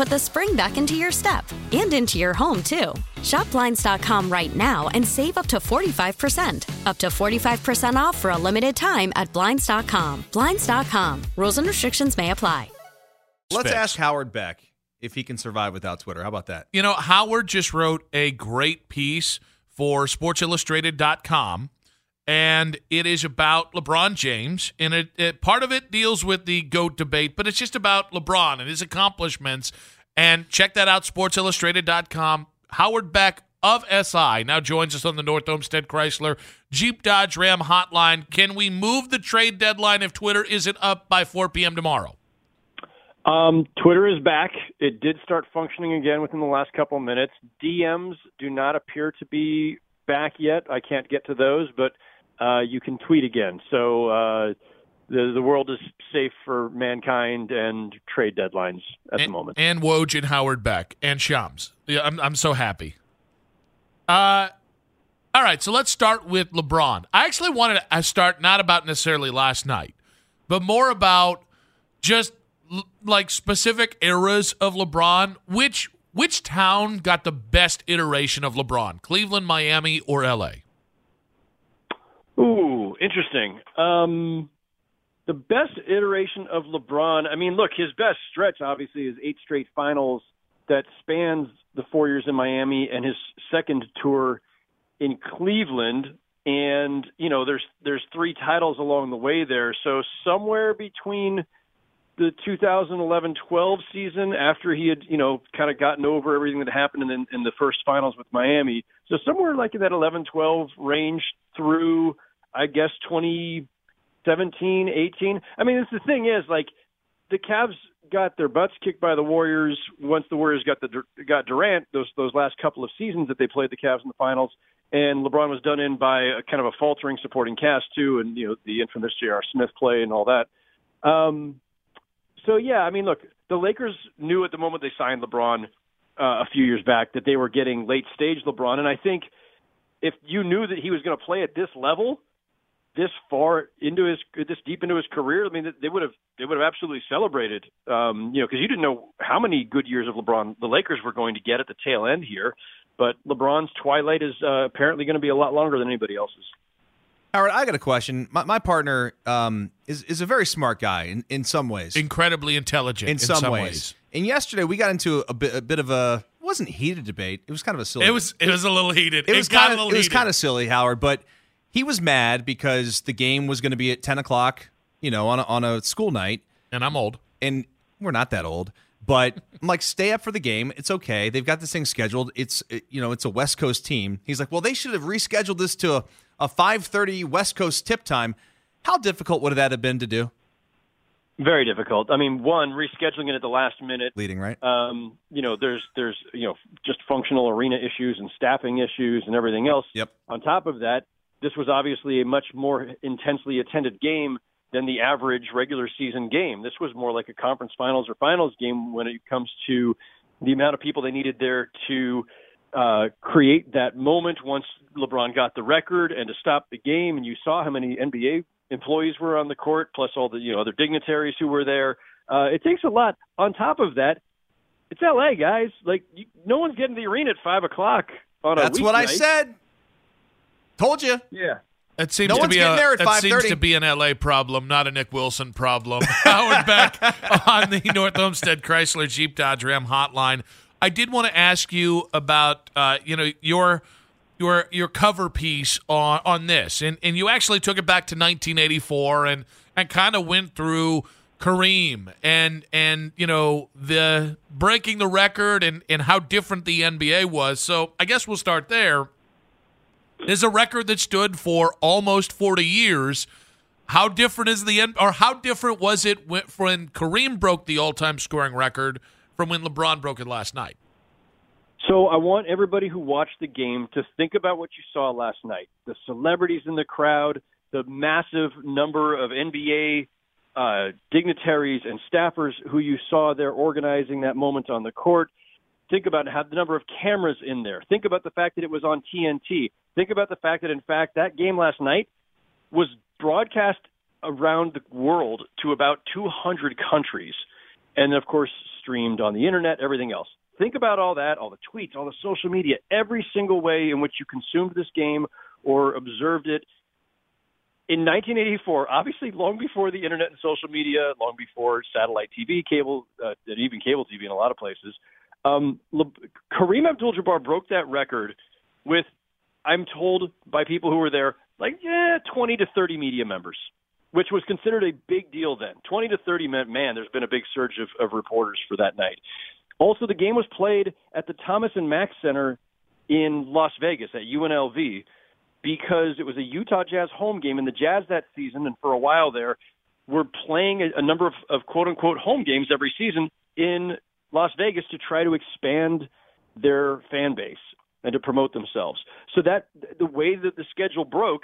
put the spring back into your step and into your home, too. Shop Blinds.com right now and save up to 45%. Up to 45% off for a limited time at Blinds.com. Blinds.com. Rules and restrictions may apply. Let's ask Howard Beck if he can survive without Twitter. How about that? You know, Howard just wrote a great piece for SportsIllustrated.com, and it is about LeBron James. And it, it part of it deals with the GOAT debate, but it's just about LeBron and his accomplishments. And check that out, SportsIllustrated.com. Howard Beck of SI now joins us on the North Olmsted Chrysler Jeep Dodge Ram hotline. Can we move the trade deadline if Twitter isn't up by 4 p.m. tomorrow? Um, Twitter is back. It did start functioning again within the last couple of minutes. DMs do not appear to be back yet. I can't get to those, but uh, you can tweet again. So uh, the the world is safe for mankind and trade deadlines at and, the moment. And Woj and Howard Beck and Shams. Yeah, I'm I'm so happy. Uh all right, so let's start with LeBron. I actually wanted to start not about necessarily last night, but more about just l- like specific eras of LeBron. Which which town got the best iteration of LeBron? Cleveland, Miami, or LA? Interesting. Um, the best iteration of LeBron. I mean, look, his best stretch obviously is eight straight finals that spans the four years in Miami and his second tour in Cleveland. And you know, there's there's three titles along the way there. So somewhere between the 2011-12 season, after he had you know kind of gotten over everything that happened in, in the first finals with Miami, so somewhere like in that 11-12 range through I guess 2017, 18. I mean, it's the thing is like the Cavs got their butts kicked by the Warriors once the Warriors got the got Durant those those last couple of seasons that they played the Cavs in the finals, and LeBron was done in by a kind of a faltering supporting cast too, and you know the infamous J.R. Smith play and all that. Um, so yeah, I mean, look, the Lakers knew at the moment they signed LeBron uh, a few years back that they were getting late stage LeBron, and I think if you knew that he was going to play at this level this far into his this deep into his career, I mean, they would have they would have absolutely celebrated, um, you know, because you didn't know how many good years of LeBron the Lakers were going to get at the tail end here. But LeBron's twilight is uh, apparently going to be a lot longer than anybody else's. Howard, I got a question. My, my partner um, is is a very smart guy in, in some ways, incredibly intelligent in, in some, some ways. ways. And yesterday we got into a bit a bit of a it wasn't heated debate. It was kind of a silly. It was it was a little heated. It was got kind a of little it was kind of silly, Howard. But he was mad because the game was going to be at ten o'clock. You know, on a, on a school night. And I'm old. And we're not that old. But I'm like, stay up for the game. It's okay. They've got this thing scheduled. It's you know, it's a West Coast team. He's like, well, they should have rescheduled this to a, a 5:30 West Coast tip time. How difficult would that have been to do? Very difficult. I mean, one rescheduling it at the last minute. Leading right. Um, you know, there's there's you know just functional arena issues and staffing issues and everything else. Yep. On top of that, this was obviously a much more intensely attended game than the average regular season game. This was more like a conference finals or finals game when it comes to the amount of people they needed there to uh, create that moment once LeBron got the record and to stop the game. And you saw how many NBA employees were on the court, plus all the you know other dignitaries who were there. Uh, it takes a lot. On top of that, it's L.A., guys. Like you, no one's getting to the arena at five o'clock on a. That's what I said. Told you. Yeah. It seems No to one's be getting a there at it seems to be an LA problem, not a Nick Wilson problem. Howard Beck on the North Olmsted Chrysler Jeep Dodge Ram hotline. I did want to ask you about uh, you know your your your cover piece on on this, and and you actually took it back to 1984 and and kind of went through Kareem and and you know the breaking the record and and how different the NBA was. So I guess we'll start there is a record that stood for almost 40 years. How different is the end, or how different was it when, when Kareem broke the all-time scoring record from when LeBron broke it last night? So I want everybody who watched the game to think about what you saw last night. The celebrities in the crowd, the massive number of NBA uh, dignitaries and staffers who you saw there organizing that moment on the court. Think about how the number of cameras in there. Think about the fact that it was on TNT. Think about the fact that, in fact, that game last night was broadcast around the world to about 200 countries, and of course, streamed on the internet, everything else. Think about all that, all the tweets, all the social media, every single way in which you consumed this game or observed it. In 1984, obviously long before the internet and social media, long before satellite TV, cable, uh, and even cable TV in a lot of places, um, Le- Kareem Abdul-Jabbar broke that record with, I'm told by people who were there, like yeah, 20 to 30 media members, which was considered a big deal then. 20 to 30 meant, man, there's been a big surge of, of reporters for that night. Also, the game was played at the Thomas and Mack Center in Las Vegas at UNLV because it was a Utah Jazz home game, and the Jazz that season and for a while there were playing a, a number of, of quote unquote home games every season in Las Vegas to try to expand their fan base and to promote themselves. So that the way that the schedule broke,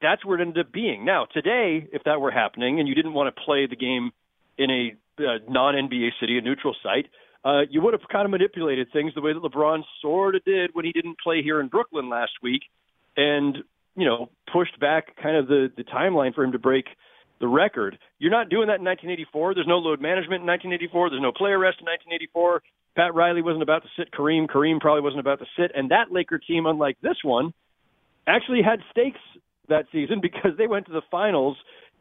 that's where it ended up being. Now today, if that were happening and you didn't want to play the game in a uh, non NBA city, a neutral site, uh, you would have kind of manipulated things the way that LeBron sort of did when he didn't play here in Brooklyn last week, and you know pushed back kind of the the timeline for him to break the record. You're not doing that in 1984. There's no load management in 1984. There's no play arrest in 1984. Pat Riley wasn't about to sit Kareem. Kareem probably wasn't about to sit. And that Laker team, unlike this one, actually had stakes that season because they went to the finals,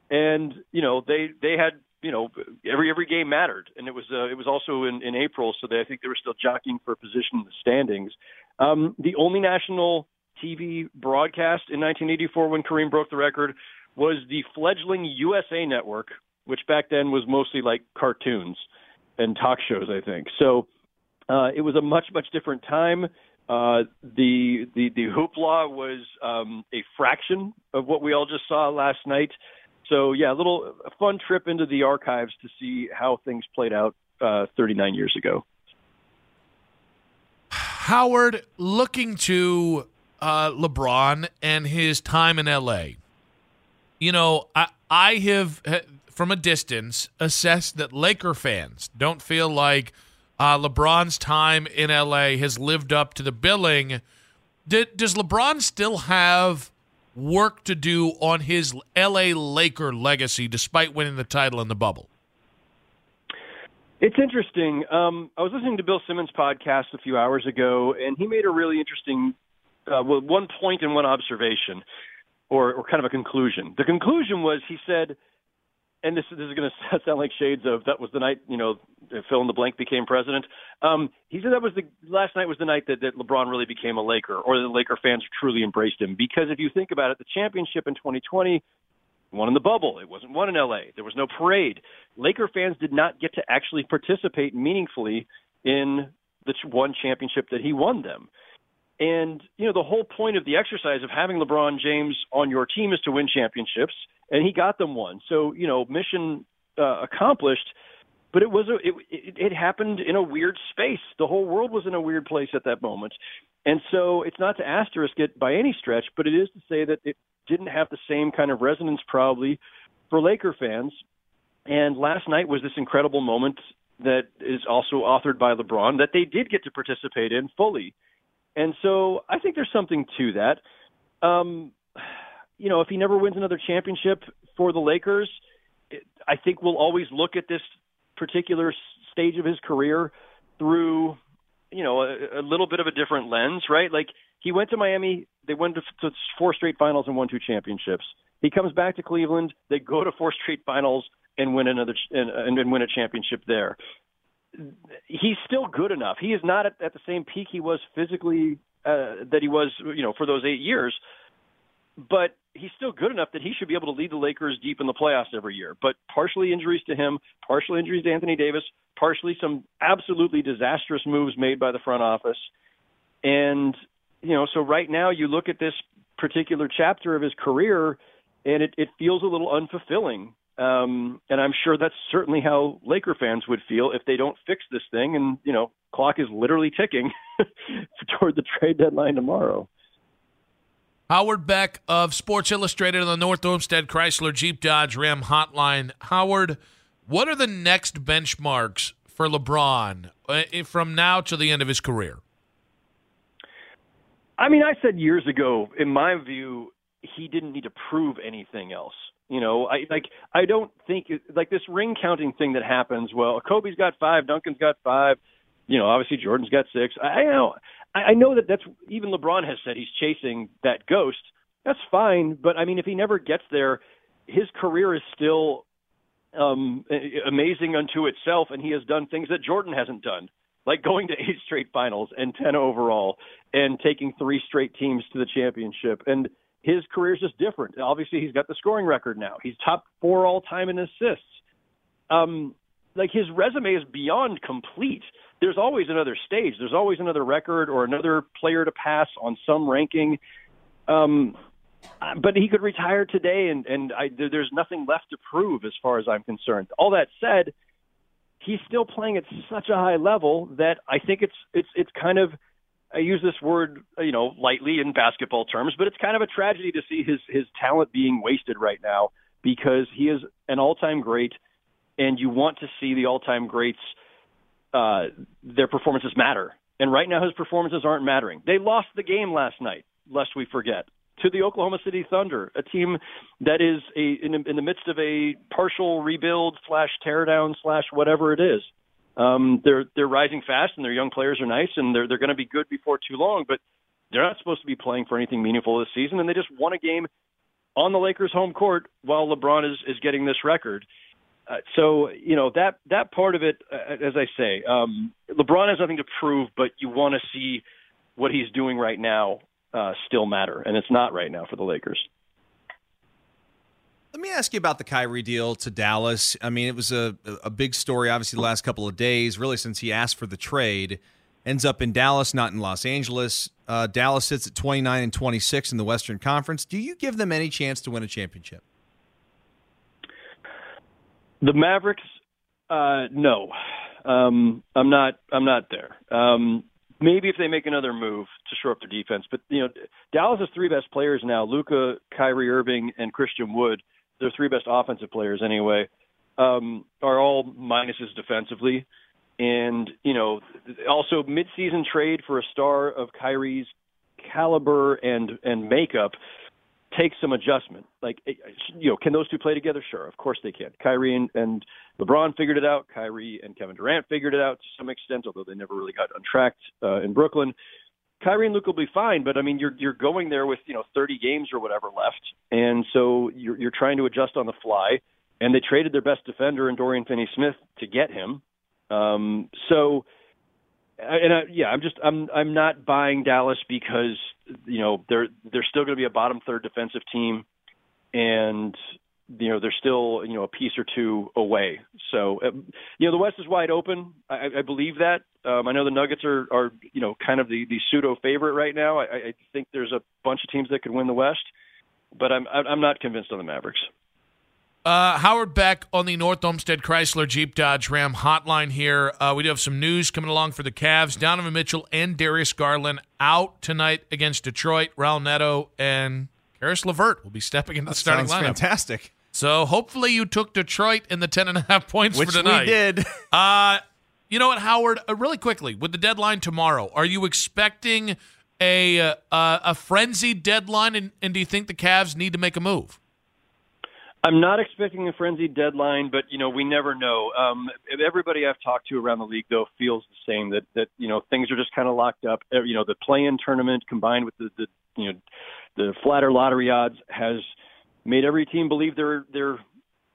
and you know they they had you know every every game mattered, and it was uh, it was also in, in April, so they, I think they were still jockeying for position in the standings. Um, the only national TV broadcast in 1984 when Kareem broke the record was the fledgling USA Network, which back then was mostly like cartoons and talk shows, I think. So uh, it was a much much different time. Uh, the the the hoopla was um, a fraction of what we all just saw last night. So yeah, a little fun trip into the archives to see how things played out uh, 39 years ago. Howard looking to uh, LeBron and his time in LA. You know, I I have from a distance assessed that Laker fans don't feel like uh, LeBron's time in LA has lived up to the billing. Did, does LeBron still have work to do on his LA Laker legacy despite winning the title in the bubble? It's interesting. Um, I was listening to Bill Simmons' podcast a few hours ago, and he made a really interesting, uh, well, one point and one observation, or, or kind of a conclusion. The conclusion was he said, and this, this is going to sound like shades of that was the night you know fill in the blank became president. Um, he said that was the last night was the night that, that LeBron really became a Laker, or the Laker fans truly embraced him. Because if you think about it, the championship in 2020 won in the bubble. It wasn't won in LA. There was no parade. Laker fans did not get to actually participate meaningfully in the one championship that he won them. And you know the whole point of the exercise of having LeBron James on your team is to win championships, and he got them one. So you know mission uh, accomplished. But it was a, it, it it happened in a weird space. The whole world was in a weird place at that moment, and so it's not to asterisk it by any stretch, but it is to say that it didn't have the same kind of resonance probably for Laker fans. And last night was this incredible moment that is also authored by LeBron that they did get to participate in fully. And so I think there's something to that. Um, you know, if he never wins another championship for the Lakers, I think we'll always look at this particular stage of his career through, you know, a, a little bit of a different lens, right? Like he went to Miami, they went to, to four straight finals and won two championships. He comes back to Cleveland, they go to four straight finals and win another and, and win a championship there. He's still good enough. He is not at, at the same peak he was physically uh, that he was, you know, for those eight years. But he's still good enough that he should be able to lead the Lakers deep in the playoffs every year. But partially injuries to him, partially injuries to Anthony Davis, partially some absolutely disastrous moves made by the front office. And, you know, so right now you look at this particular chapter of his career and it, it feels a little unfulfilling. Um, and I'm sure that's certainly how Laker fans would feel if they don't fix this thing. And, you know, clock is literally ticking toward the trade deadline tomorrow. Howard Beck of Sports Illustrated on the North Olmsted Chrysler Jeep Dodge Ram Hotline. Howard, what are the next benchmarks for LeBron uh, from now to the end of his career? I mean, I said years ago, in my view, he didn't need to prove anything else. You know, I like I don't think like this ring counting thing that happens. Well, Kobe's got five, Duncan's got five. You know, obviously Jordan's got six. I, I know I know that that's even LeBron has said he's chasing that ghost. That's fine, but I mean, if he never gets there, his career is still um, amazing unto itself, and he has done things that Jordan hasn't done, like going to eight straight finals and ten overall, and taking three straight teams to the championship. And his career is just different. Obviously, he's got the scoring record now. He's top four all time in assists. Um, like his resume is beyond complete there's always another stage. There's always another record or another player to pass on some ranking. Um, but he could retire today, and and I, there's nothing left to prove as far as I'm concerned. All that said, he's still playing at such a high level that I think it's it's it's kind of I use this word you know lightly in basketball terms, but it's kind of a tragedy to see his his talent being wasted right now because he is an all-time great, and you want to see the all-time greats uh, their performances matter. And right now, his performances aren't mattering. They lost the game last night, lest we forget, to the Oklahoma City Thunder, a team that is a in, in the midst of a partial rebuild slash teardown slash whatever it is. Um, they're they're rising fast, and their young players are nice, and they're they're going to be good before too long. But they're not supposed to be playing for anything meaningful this season, and they just won a game on the Lakers' home court while LeBron is is getting this record. Uh, so you know that that part of it, uh, as I say, um, LeBron has nothing to prove, but you want to see what he's doing right now uh, still matter, and it's not right now for the Lakers. Let me ask you about the Kyrie deal to Dallas. I mean, it was a a big story, obviously, the last couple of days, really since he asked for the trade. Ends up in Dallas, not in Los Angeles. Uh, Dallas sits at 29 and 26 in the Western Conference. Do you give them any chance to win a championship? The Mavericks, uh, no, um, I'm not. I'm not there. Um, maybe if they make another move to shore up their defense, but you know, Dallas's three best players now: Luka, Kyrie Irving, and Christian Wood. Their three best offensive players, anyway, um, are all minuses defensively. And you know, also midseason trade for a star of Kyrie's caliber and and makeup takes some adjustment. Like, eh, you know, can those two play together? Sure, of course they can. Kyrie and, and LeBron figured it out. Kyrie and Kevin Durant figured it out to some extent, although they never really got untracked uh, in Brooklyn. Kyrie and Luke will be fine, but I mean, you're you're going there with you know 30 games or whatever left, and so you're you're trying to adjust on the fly. And they traded their best defender in Dorian Finney-Smith to get him. Um, so and I, yeah, I'm just I'm I'm not buying Dallas because you know they're they're still going to be a bottom third defensive team, and you know they're still you know a piece or two away. So um, you know the West is wide open. I, I believe that. Um, I know the Nuggets are are you know kind of the the pseudo favorite right now. I, I think there's a bunch of teams that could win the West, but I'm I'm not convinced on the Mavericks. Uh, Howard Beck on the North Olmsted Chrysler Jeep Dodge Ram hotline here. Uh, we do have some news coming along for the Cavs. Donovan Mitchell and Darius Garland out tonight against Detroit. Raul Neto and Caris LeVert will be stepping into that the starting lineup. Fantastic. So hopefully you took Detroit in the ten and a half points Which for tonight. we did. uh, you know what, Howard? Uh, really quickly, with the deadline tomorrow, are you expecting a uh, a frenzied deadline, and, and do you think the Cavs need to make a move? I'm not expecting a frenzied deadline, but you know we never know. Um, everybody I've talked to around the league though feels the same that that you know things are just kind of locked up. You know the play-in tournament combined with the, the you know the flatter lottery odds has made every team believe they're they're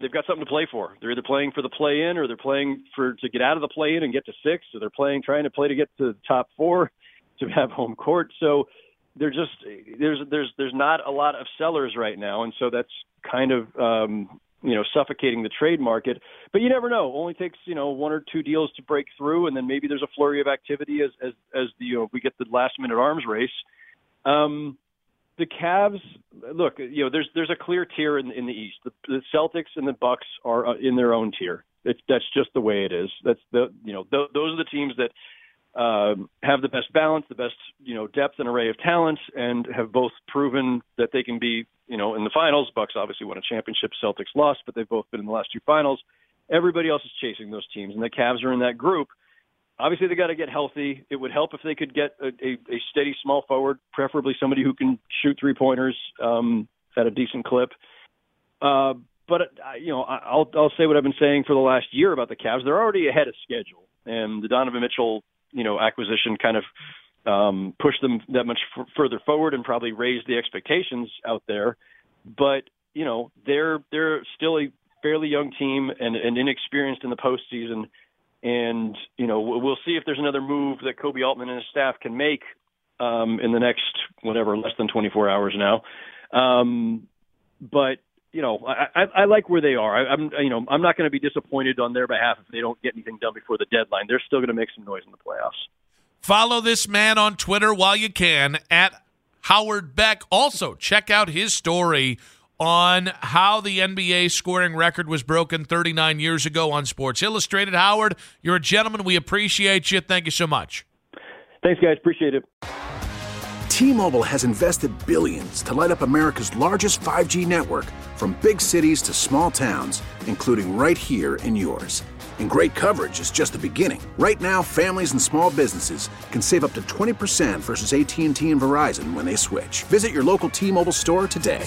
they've got something to play for. They're either playing for the play-in or they're playing for to get out of the play-in and get to six, or they're playing trying to play to get to the top four to have home court. So they're just there's there's there's not a lot of sellers right now, and so that's kind of um, you know suffocating the trade market. But you never know. It only takes you know one or two deals to break through, and then maybe there's a flurry of activity as as as the, you know we get the last minute arms race. Um, the Cavs, look, you know, there's there's a clear tier in, in the East. The, the Celtics and the Bucks are uh, in their own tier. It's, that's just the way it is. That's the you know th- those are the teams that um, have the best balance, the best you know depth and array of talent, and have both proven that they can be you know in the finals. Bucks obviously won a championship, Celtics lost, but they've both been in the last two finals. Everybody else is chasing those teams, and the Cavs are in that group. Obviously, they got to get healthy. It would help if they could get a, a, a steady small forward, preferably somebody who can shoot three pointers um, at a decent clip. Uh, but uh, you know, I'll I'll say what I've been saying for the last year about the Cavs. They're already ahead of schedule, and the Donovan Mitchell you know acquisition kind of um, pushed them that much f- further forward and probably raised the expectations out there. But you know they're they're still a fairly young team and, and inexperienced in the postseason. And you know we'll see if there's another move that Koby Altman and his staff can make um, in the next whatever less than 24 hours now. Um, but you know, I, I, I like where they are. I, I'm, you know, I'm not going to be disappointed on their behalf if they don't get anything done before the deadline. They're still going to make some noise in the playoffs. Follow this man on Twitter while you can at Howard Beck. Also, check out his story on how the NBA scoring record was broken 39 years ago on Sports Illustrated. Howard, you're a gentleman. We appreciate you. Thank you so much. Thanks, guys. Appreciate it. T-Mobile has invested billions to light up America's largest 5G network from big cities to small towns, including right here in yours. And great coverage is just the beginning. Right now, families and small businesses can save up to 20% versus AT&T and Verizon when they switch. Visit your local T-Mobile store today.